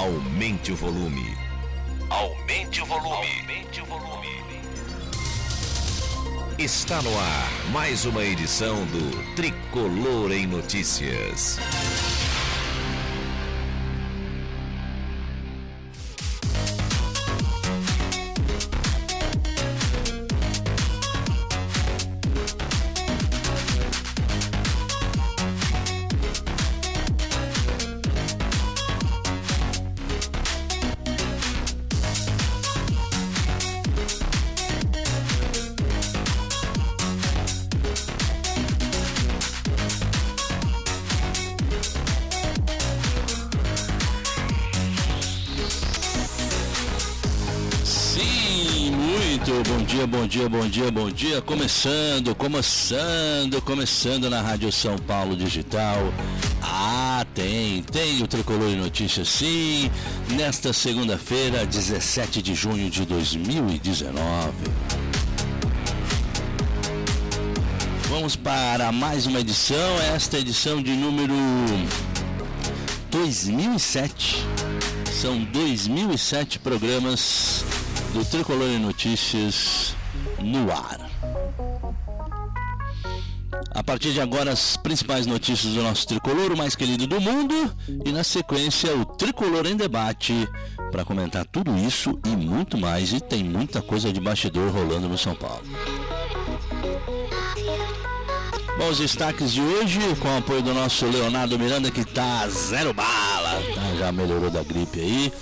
Aumente o volume. Aumente o volume. Aumente o volume. Está no ar mais uma edição do Tricolor em Notícias. Muito bom dia, bom dia, bom dia, bom dia. Começando, começando, começando na Rádio São Paulo Digital. Ah, tem, tem o Tricolor em Notícias sim, nesta segunda-feira, 17 de junho de 2019. Vamos para mais uma edição, esta edição de número 2007. São 2007 programas do Tricolor em Notícias no ar. A partir de agora, as principais notícias do nosso tricolor, o mais querido do mundo, e na sequência, o Tricolor em Debate, para comentar tudo isso e muito mais. E tem muita coisa de bastidor rolando no São Paulo. Bom, os destaques de hoje, com o apoio do nosso Leonardo Miranda, que tá zero bala, tá? já melhorou da gripe aí.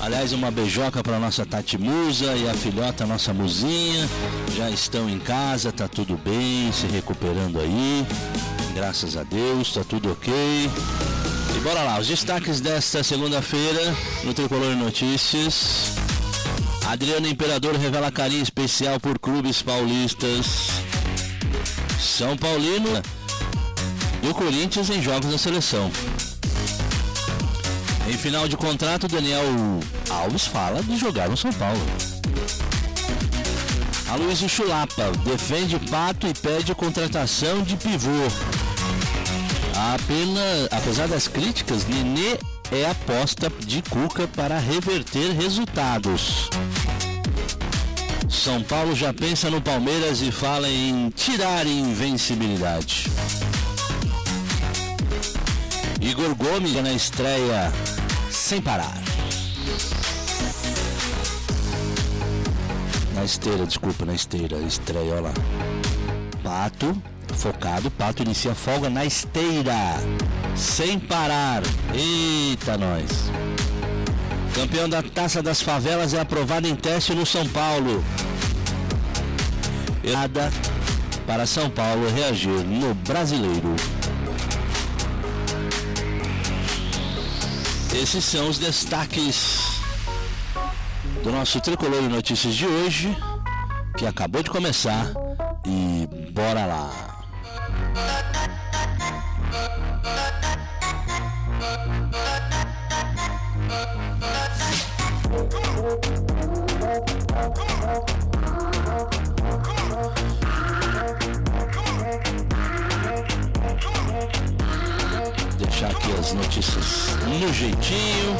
Aliás, uma beijoca para nossa Tati Musa e a filhota, nossa Muzinha, já estão em casa, tá tudo bem, se recuperando aí. Graças a Deus, tá tudo ok. E bora lá, os destaques desta segunda-feira no Tricolor Notícias. Adriano Imperador revela carinho especial por clubes paulistas. São Paulino e o Corinthians em jogos da seleção. Em final de contrato, Daniel Alves fala de jogar no São Paulo. A Luiz Chulapa defende Pato e pede contratação de pivô. Apenas, apesar das críticas, Nenê é aposta de Cuca para reverter resultados. São Paulo já pensa no Palmeiras e fala em tirar invencibilidade. Igor Gomes na estreia sem parar. Na esteira, desculpa, na esteira, estreia, olha lá. Pato, focado, Pato inicia folga na esteira, sem parar. Eita, nós. Campeão da Taça das Favelas é aprovado em teste no São Paulo. Nada para São Paulo reagir no Brasileiro. Esses são os destaques do nosso Tricolor de Notícias de hoje, que acabou de começar. E bora lá! No jeitinho.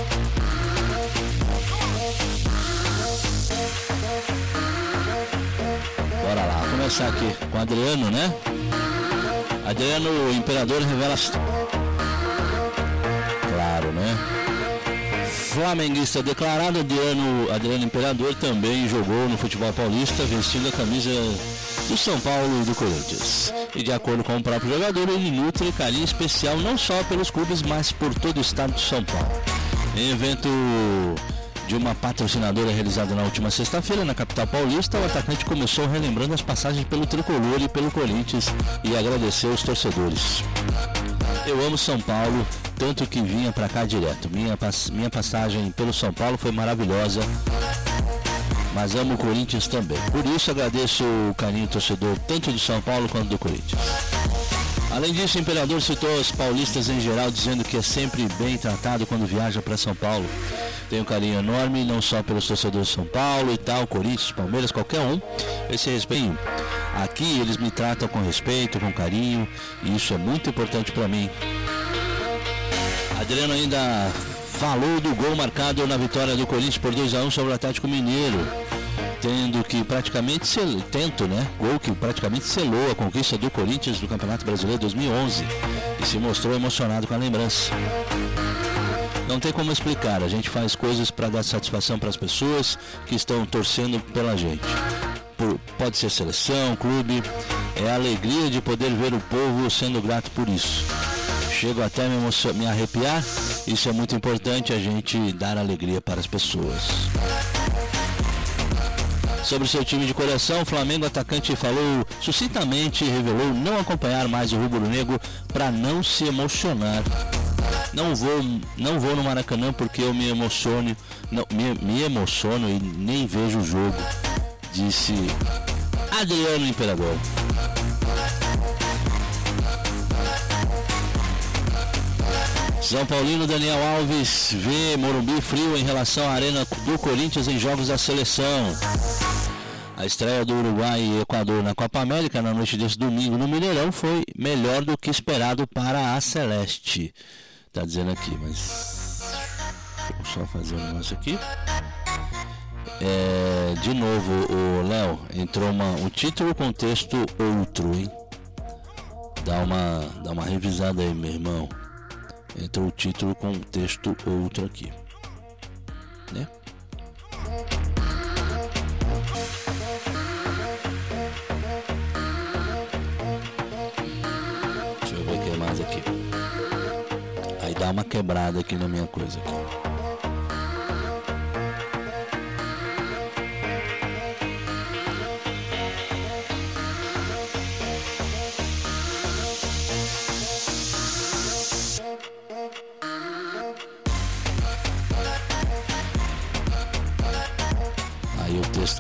Bora lá, começar aqui com Adriano, né? Adriano, o Imperador revela. Claro, né? Flamenguista declarado, Adriano, Adriano Imperador também jogou no futebol paulista, vestindo a camisa do São Paulo e do Corinthians. E de acordo com o próprio jogador, ele nutre carinho especial não só pelos clubes, mas por todo o estado de São Paulo. Em evento de uma patrocinadora realizada na última sexta-feira na capital paulista, o atacante começou relembrando as passagens pelo Tricolor e pelo Corinthians e agradeceu os torcedores. Eu amo São Paulo, tanto que vinha para cá direto. Minha, minha passagem pelo São Paulo foi maravilhosa, mas amo o Corinthians também. Por isso agradeço o carinho torcedor tanto do São Paulo quanto do Corinthians. Além disso, o imperador citou os paulistas em geral, dizendo que é sempre bem tratado quando viaja para São Paulo. Tem um carinho enorme, não só pelos torcedores de São Paulo e tal, Corinthians, Palmeiras, qualquer um. Esse respeito. Aqui eles me tratam com respeito, com carinho, e isso é muito importante para mim. Adriano ainda falou do gol marcado na vitória do Corinthians por 2 a 1 sobre o Atlético Mineiro tendo que praticamente sel... tento, né? Gol que praticamente selou a conquista do Corinthians do Campeonato Brasileiro 2011 e se mostrou emocionado com a lembrança. Não tem como explicar, a gente faz coisas para dar satisfação para as pessoas que estão torcendo pela gente. Por... pode ser seleção, clube, é a alegria de poder ver o povo sendo grato por isso. Chego até me, me arrepiar, isso é muito importante a gente dar alegria para as pessoas. Sobre seu time de coração, o Flamengo atacante falou sucintamente e revelou não acompanhar mais o rubro-negro para não se emocionar. Não vou, não vou no Maracanã porque eu me emociono, não, me, me emociono e nem vejo o jogo, disse Adriano Imperador. São Paulino Daniel Alves vê Morumbi frio em relação à arena do Corinthians em jogos da seleção. A estreia do Uruguai e Equador na Copa América na noite desse domingo no Mineirão foi melhor do que esperado para a Celeste. Tá dizendo aqui, mas. Eu só fazer um negócio aqui. É, de novo, o Léo entrou uma, um título com texto outro, hein? Dá uma, dá uma revisada aí, meu irmão. Entrou o título com texto outro aqui. Né? dar uma quebrada aqui na minha coisa. Aqui.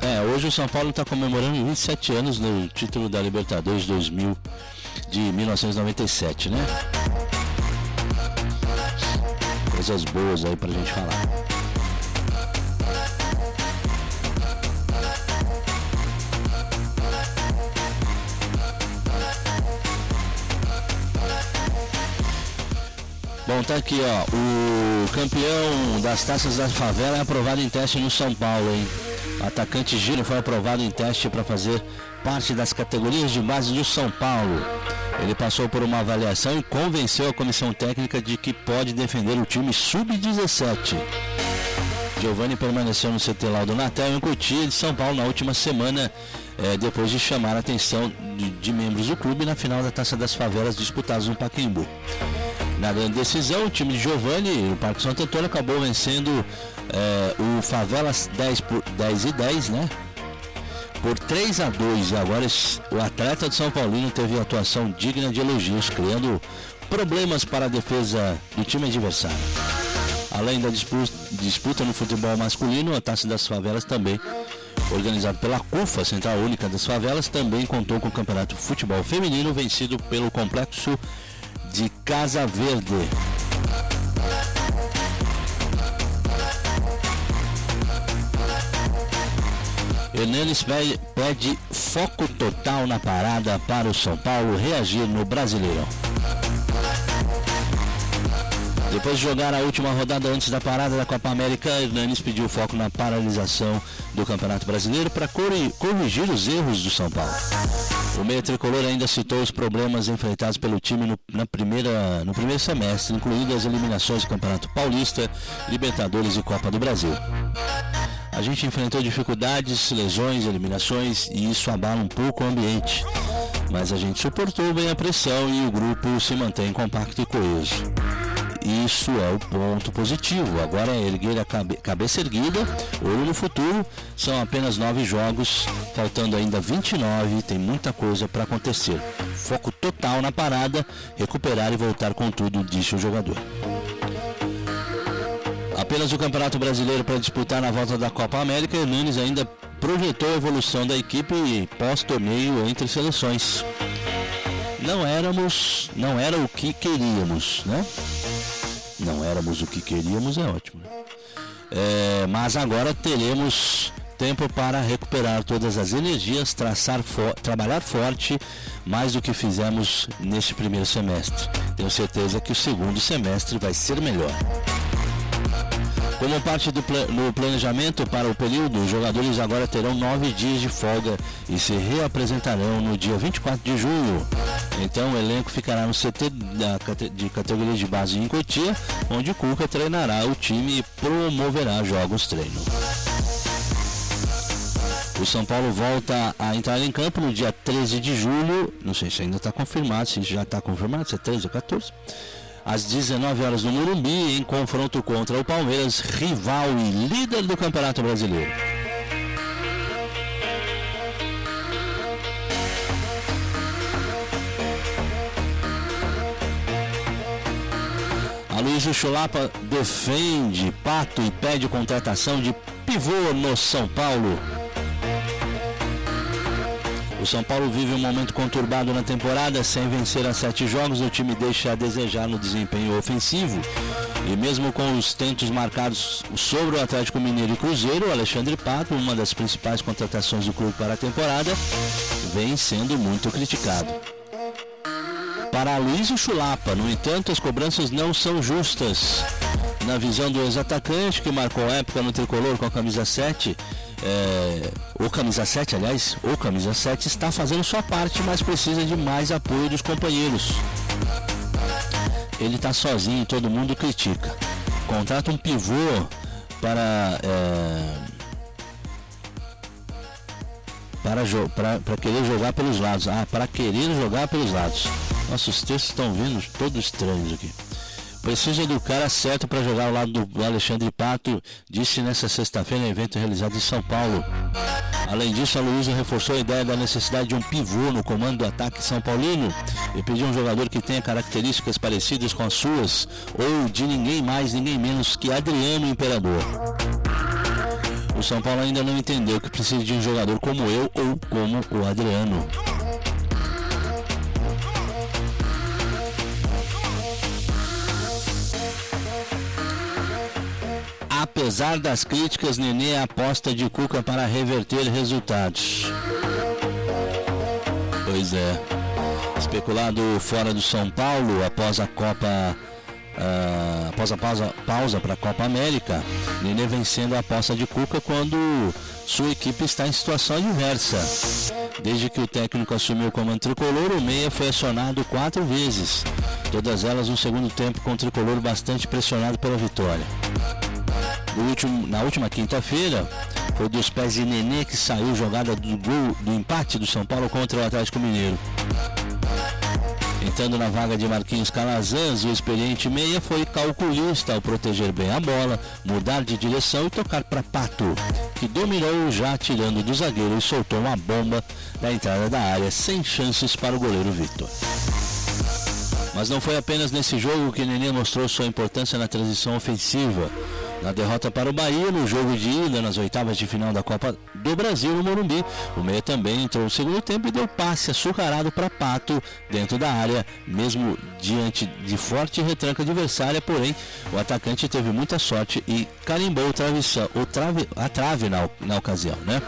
É, hoje o São Paulo está comemorando 27 anos no título da Libertadores 2000 de 1997, né? coisas boas aí pra gente falar. Bom, tá aqui, ó. O campeão das taças da favela é aprovado em teste no São Paulo, hein? O atacante Giro foi aprovado em teste para fazer parte das categorias de base do São Paulo. Ele passou por uma avaliação e convenceu a comissão técnica de que pode defender o time sub-17. Giovanni permaneceu no CT Laudo Natal em Cotia de São Paulo na última semana, eh, depois de chamar a atenção de, de, membros do clube na final da Taça das Favelas disputadas no Pacaembu. Na grande decisão, o time de Giovanni, o Parque Santo Antônio, acabou vencendo eh, o Favelas 10 por 10 e 10, né? por 3 a 2. Agora o atleta de São Paulino teve atuação digna de elogios, criando problemas para a defesa do time adversário. Além da disputa no futebol masculino, a Taça das Favelas também, organizado pela CUFA, Central Única das Favelas, também contou com o Campeonato Futebol Feminino vencido pelo Complexo de Casa Verde. Hernanes pede foco total na parada para o São Paulo reagir no Brasileirão. Depois de jogar a última rodada antes da parada da Copa América, Hernanes pediu foco na paralisação do Campeonato Brasileiro para corrigir os erros do São Paulo. O meio tricolor ainda citou os problemas enfrentados pelo time no, na primeira, no primeiro semestre, incluindo as eliminações do Campeonato Paulista, Libertadores e Copa do Brasil. A gente enfrentou dificuldades, lesões, eliminações e isso abala um pouco o ambiente. Mas a gente suportou bem a pressão e o grupo se mantém compacto e coeso. Isso é o ponto positivo. Agora é erguer a cabe cabeça erguida, olho no futuro. São apenas nove jogos, faltando ainda 29. Tem muita coisa para acontecer. Foco total na parada, recuperar e voltar com tudo, disse o jogador. Apenas o Campeonato Brasileiro para disputar na volta da Copa América, Nunes ainda projetou a evolução da equipe pós-torneio entre seleções. Não éramos, não era o que queríamos, né? Não éramos o que queríamos, é ótimo. Né? É, mas agora teremos tempo para recuperar todas as energias, traçar for, trabalhar forte, mais do que fizemos neste primeiro semestre. Tenho certeza que o segundo semestre vai ser melhor. Como parte do, planejamento para o período, os jogadores agora terão nove dias de folga e se reapresentarão no dia 24 de julho. Então o elenco ficará no CT da, de categoria de base em Cotia, onde Cuca treinará o time e promoverá jogos treino. O São Paulo volta a entrar em campo no dia 13 de julho. Não sei se ainda está confirmado, se já está confirmado, se é 13 ou 14. Às 19 horas no Morumbi, em confronto contra o Palmeiras, rival e líder do Campeonato Brasileiro. Aloysio Chulapa defende Pato e pede contratação de pivô no São Paulo. O São Paulo vive um momento conturbado na temporada, sem vencer a sete jogos, o time deixa a desejar no desempenho ofensivo. E mesmo com os tentos marcados sobre o Atlético Mineiro e Cruzeiro, o Alexandre Pato, uma das principais contratações do clube para a temporada, vem sendo muito criticado. Para Luiz Chulapa, no entanto, as cobranças não são justas. Na visão do ex-atacante, que marcou época no tricolor com a camisa 7, é, o camisa 7, aliás, o camisa 7 está fazendo sua parte, mas precisa de mais apoio dos companheiros. Ele está sozinho, todo mundo critica. Contrata um pivô para é, para, para, para querer jogar pelos lados. Ah, para querer jogar pelos lados. Nossos textos estão vindo todos estranhos aqui. Precisa do cara certo para jogar ao lado do Alexandre Pato, disse nesta sexta-feira em evento realizado em São Paulo. Além disso, a Luísa reforçou a ideia da necessidade de um pivô no comando do ataque São Paulino e pediu um jogador que tenha características parecidas com as suas ou de ninguém mais, ninguém menos que Adriano Imperador. O São Paulo ainda não entendeu que precisa de um jogador como eu ou como o Adriano. Apesar das críticas, Nenê aposta de Cuca para reverter resultados. Pois é. Especulado fora do São Paulo após a Copa. Uh, após a pausa, pausa para a Copa América, Nenê vencendo a aposta de Cuca quando sua equipe está em situação adversa. Desde que o técnico assumiu o comando tricolor, o Meia foi acionado quatro vezes, todas elas no segundo tempo com o tricolor bastante pressionado pela vitória último, na última quinta-feira, foi dos pés de Nenê que saiu jogada do gol do empate do São Paulo contra o Atlético Mineiro. Entrando na vaga de Marquinhos Calazans, o experiente meia foi calculista ao proteger bem a bola, mudar de direção e tocar para Pato, que dominou já tirando do zagueiro e soltou uma bomba na entrada da área, sem chances para o goleiro Vitor. Mas não foi apenas nesse jogo que Nenê mostrou sua importância na transição ofensiva. Na derrota para o Bahia, no jogo de ida nas oitavas de final da Copa do Brasil no Morumbi, o meia também entrou no segundo tempo e deu passe açucarado para Pato dentro da área, mesmo diante de forte retranca adversária, porém o atacante teve muita sorte e carimbou o travessão, o trave, a trave na, na ocasião, né?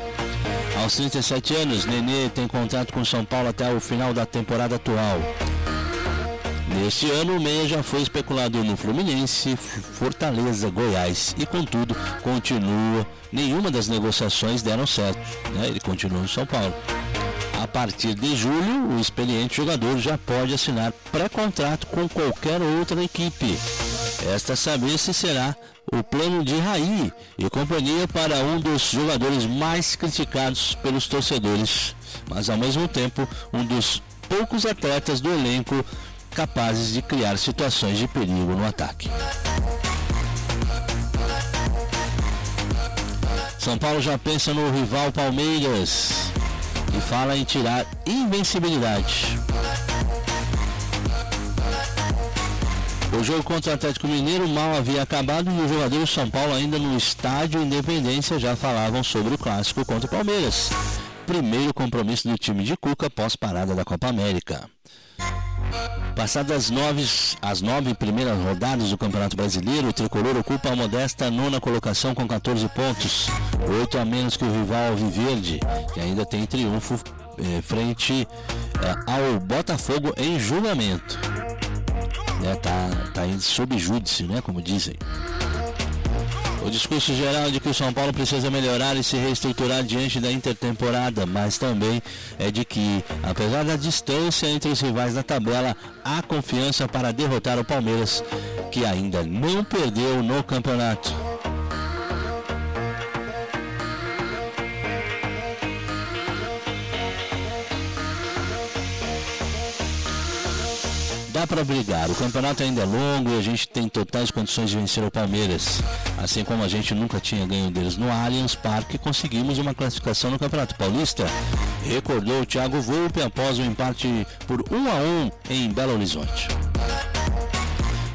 Aos 37 anos, Nenê tem contrato com São Paulo até o final da temporada atual. Neste ano, o Meia já foi especulado no Fluminense, Fortaleza, Goiás e, contudo, continua. Nenhuma das negociações deram certo. Né? Ele continua no São Paulo. A partir de julho, o experiente jogador já pode assinar pré-contrato com qualquer outra equipe. Esta saber se será o plano de Raí e companhia para um dos jogadores mais criticados pelos torcedores, mas ao mesmo tempo um dos poucos atletas do elenco capazes de criar situações de perigo no ataque. São Paulo já pensa no rival Palmeiras e fala em tirar invencibilidade. O jogo contra o Atlético Mineiro mal havia acabado e os jogadores de São Paulo ainda no estádio Independência já falavam sobre o clássico contra o Palmeiras. Primeiro compromisso do time de Cuca após parada da Copa América. Passadas nove, as nove primeiras rodadas do Campeonato Brasileiro, o tricolor ocupa a modesta nona colocação com 14 pontos, oito a menos que o rival Alviverde, que ainda tem triunfo eh, frente eh, ao Botafogo em julgamento. Né, tá, tá em sob júdice, né, como dizem. O discurso geral é de que o São Paulo precisa melhorar e se reestruturar diante da intertemporada, mas também é de que, apesar da distância entre os rivais na tabela, há confiança para derrotar o Palmeiras, que ainda não perdeu no campeonato. Para brigar. O campeonato ainda é longo e a gente tem totais condições de vencer o Palmeiras. Assim como a gente nunca tinha ganho deles no Allianz Parque, conseguimos uma classificação no Campeonato Paulista. Recordou Thiago Volpe após o empate por 1 a 1 em Belo Horizonte.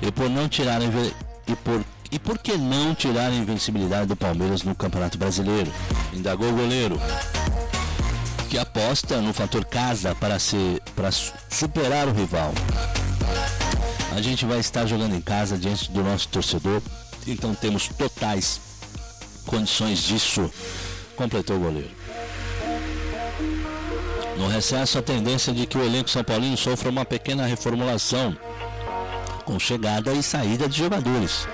E por não tirar e por e por que não tirar a invencibilidade do Palmeiras no Campeonato Brasileiro? Indagou o goleiro que aposta no fator casa para, ser, para superar o rival. A gente vai estar jogando em casa diante do nosso torcedor, então temos totais condições disso, completou o goleiro. No recesso, a tendência de que o elenco São Paulino sofra uma pequena reformulação, com chegada e saída de jogadores.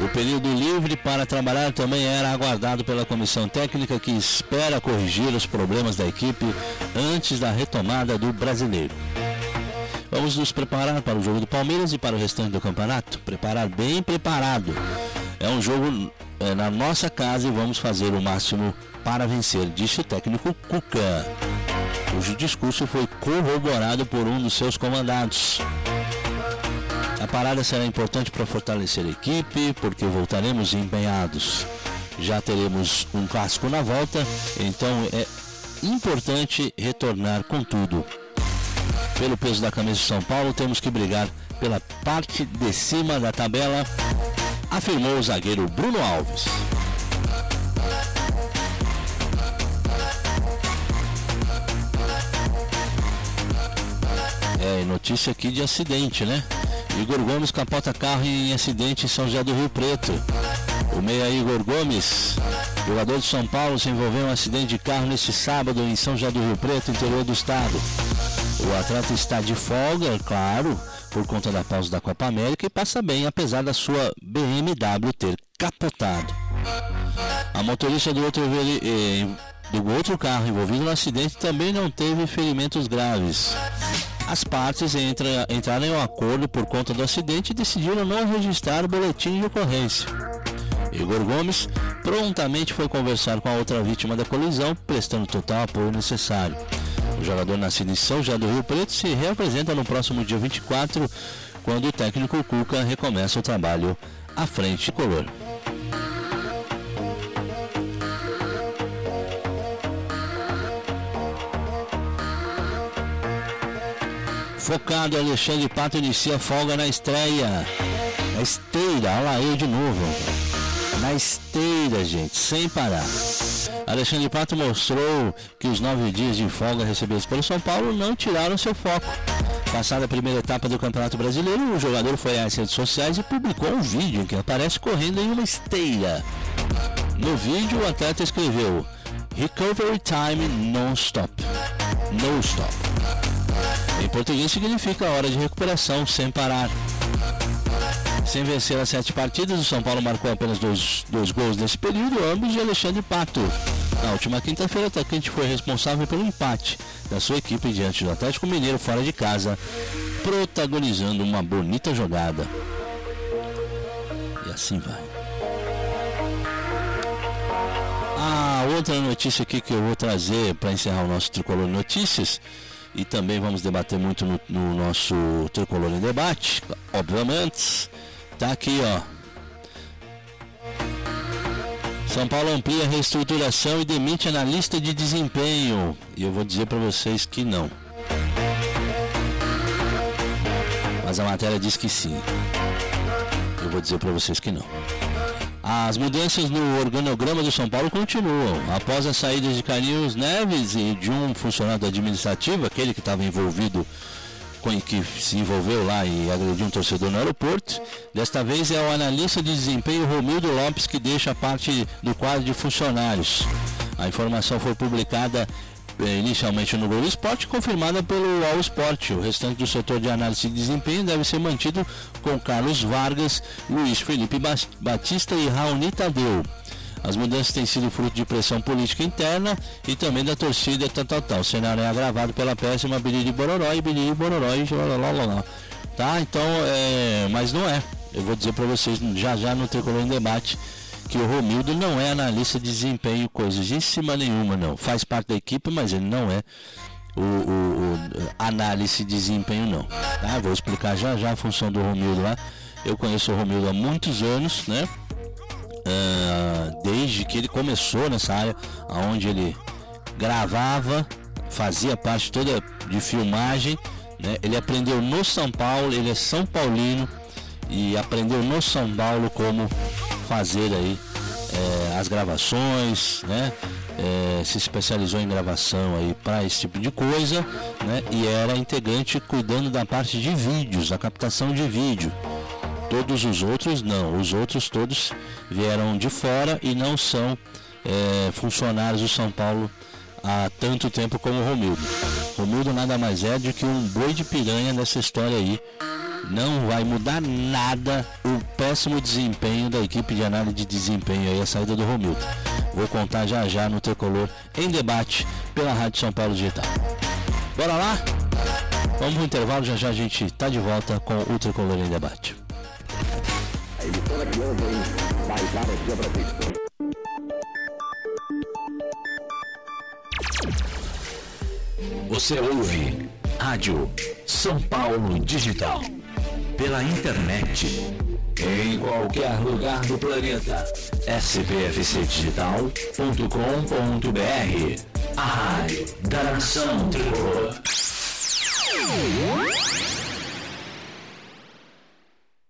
O período livre para trabalhar também era aguardado pela comissão técnica que espera corrigir os problemas da equipe antes da retomada do brasileiro. Vamos nos preparar para o jogo do Palmeiras e para o restante do campeonato. Preparar bem preparado. É um jogo é, na nossa casa e vamos fazer o máximo para vencer, disse o técnico Cuca, cujo discurso foi corroborado por um dos seus comandados. A parada será importante para fortalecer a equipe, porque voltaremos empenhados. Já teremos um clássico na volta, então é importante retornar com tudo. Pelo peso da camisa de São Paulo, temos que brigar pela parte de cima da tabela, afirmou o zagueiro Bruno Alves. É, notícia aqui de acidente, né? Igor Gomes capota carro em acidente em São José do Rio Preto. O meia Igor Gomes, jogador de São Paulo, se envolveu em um acidente de carro neste sábado em São José do Rio Preto, interior do estado. O atleta está de folga, é claro, por conta da pausa da Copa América e passa bem, apesar da sua BMW ter capotado. A motorista do outro, eh, do outro carro envolvido no acidente também não teve ferimentos graves. As partes entra, entraram em um acordo por conta do acidente e decidiram não registrar o boletim de ocorrência. Igor Gomes prontamente foi conversar com a outra vítima da colisão, prestando total apoio necessário. O jogador nascido em São José do Rio Preto se reapresenta no próximo dia 24, quando o técnico Cuca recomeça o trabalho à frente color. Focado, Alexandre Pato inicia folga na estreia. Na esteira, olha lá eu de novo na esteira, gente, sem parar. Alexandre Pato mostrou que os nove dias de folga recebidos pelo São Paulo não tiraram seu foco. Passada a primeira etapa do Campeonato Brasileiro, o jogador foi às redes sociais e publicou um vídeo em que aparece correndo em uma esteira. No vídeo, o atleta escreveu Recovery Time Non-Stop. No Stop. Em português significa hora de recuperação sem parar. Sem vencer as sete partidas, o São Paulo marcou apenas dois, dois gols nesse período, ambos de Alexandre Pato. Na última quinta-feira, o atacante foi responsável pelo empate da sua equipe diante do Atlético Mineiro fora de casa, protagonizando uma bonita jogada. E assim vai. A outra notícia aqui que eu vou trazer para encerrar o nosso Tricolor Notícias e também vamos debater muito no, no nosso Tricolor em Debate, obviamente, Tá aqui, ó. São Paulo amplia reestruturação e demite analista de desempenho. E eu vou dizer para vocês que não. Mas a matéria diz que sim. Eu vou dizer para vocês que não. As mudanças no organograma do São Paulo continuam. Após a saída de Carlinhos Neves e de um funcionário administrativo, aquele que estava envolvido que se envolveu lá e agrediu um torcedor no aeroporto. Desta vez é o analista de desempenho Romildo Lopes que deixa parte do quadro de funcionários. A informação foi publicada é, inicialmente no Globo Esporte, confirmada pelo All Sport. O restante do setor de análise de desempenho deve ser mantido com Carlos Vargas, Luiz Felipe Batista e Raoni Tadeu. As mudanças têm sido fruto de pressão política interna e também da torcida tal, tal, tal. O cenário é agravado pela péssima Biriri Bororó e Biriri Bororó e Tá? Então, é... mas não é. Eu vou dizer para vocês já já no Tricolor em Debate que o Romildo não é analista de desempenho coisíssima nenhuma, não. Faz parte da equipe, mas ele não é o, o, o análise de desempenho, não. Tá? Vou explicar já já a função do Romildo lá. Eu conheço o Romildo há muitos anos, né? Uh, desde que ele começou nessa área, onde ele gravava, fazia parte toda de filmagem. Né? Ele aprendeu no São Paulo, ele é São Paulino e aprendeu no São Paulo como fazer aí é, as gravações, né? É, se especializou em gravação aí para esse tipo de coisa, né? E era integrante cuidando da parte de vídeos, a captação de vídeo. Todos os outros não, os outros todos vieram de fora e não são é, funcionários do São Paulo há tanto tempo como o Romildo. Romildo nada mais é do que um boi de piranha nessa história aí não vai mudar nada o péssimo desempenho da equipe de análise de desempenho aí, a saída do Romildo. Vou contar já já no Tricolor em debate pela Rádio São Paulo Digital. Bora lá? Vamos pro intervalo, já já a gente tá de volta com o Tricolor em debate. Você ouve Rádio São Paulo Digital pela internet, em qualquer lugar do planeta. spfcdigital.com.br A rádio da nação tricolor.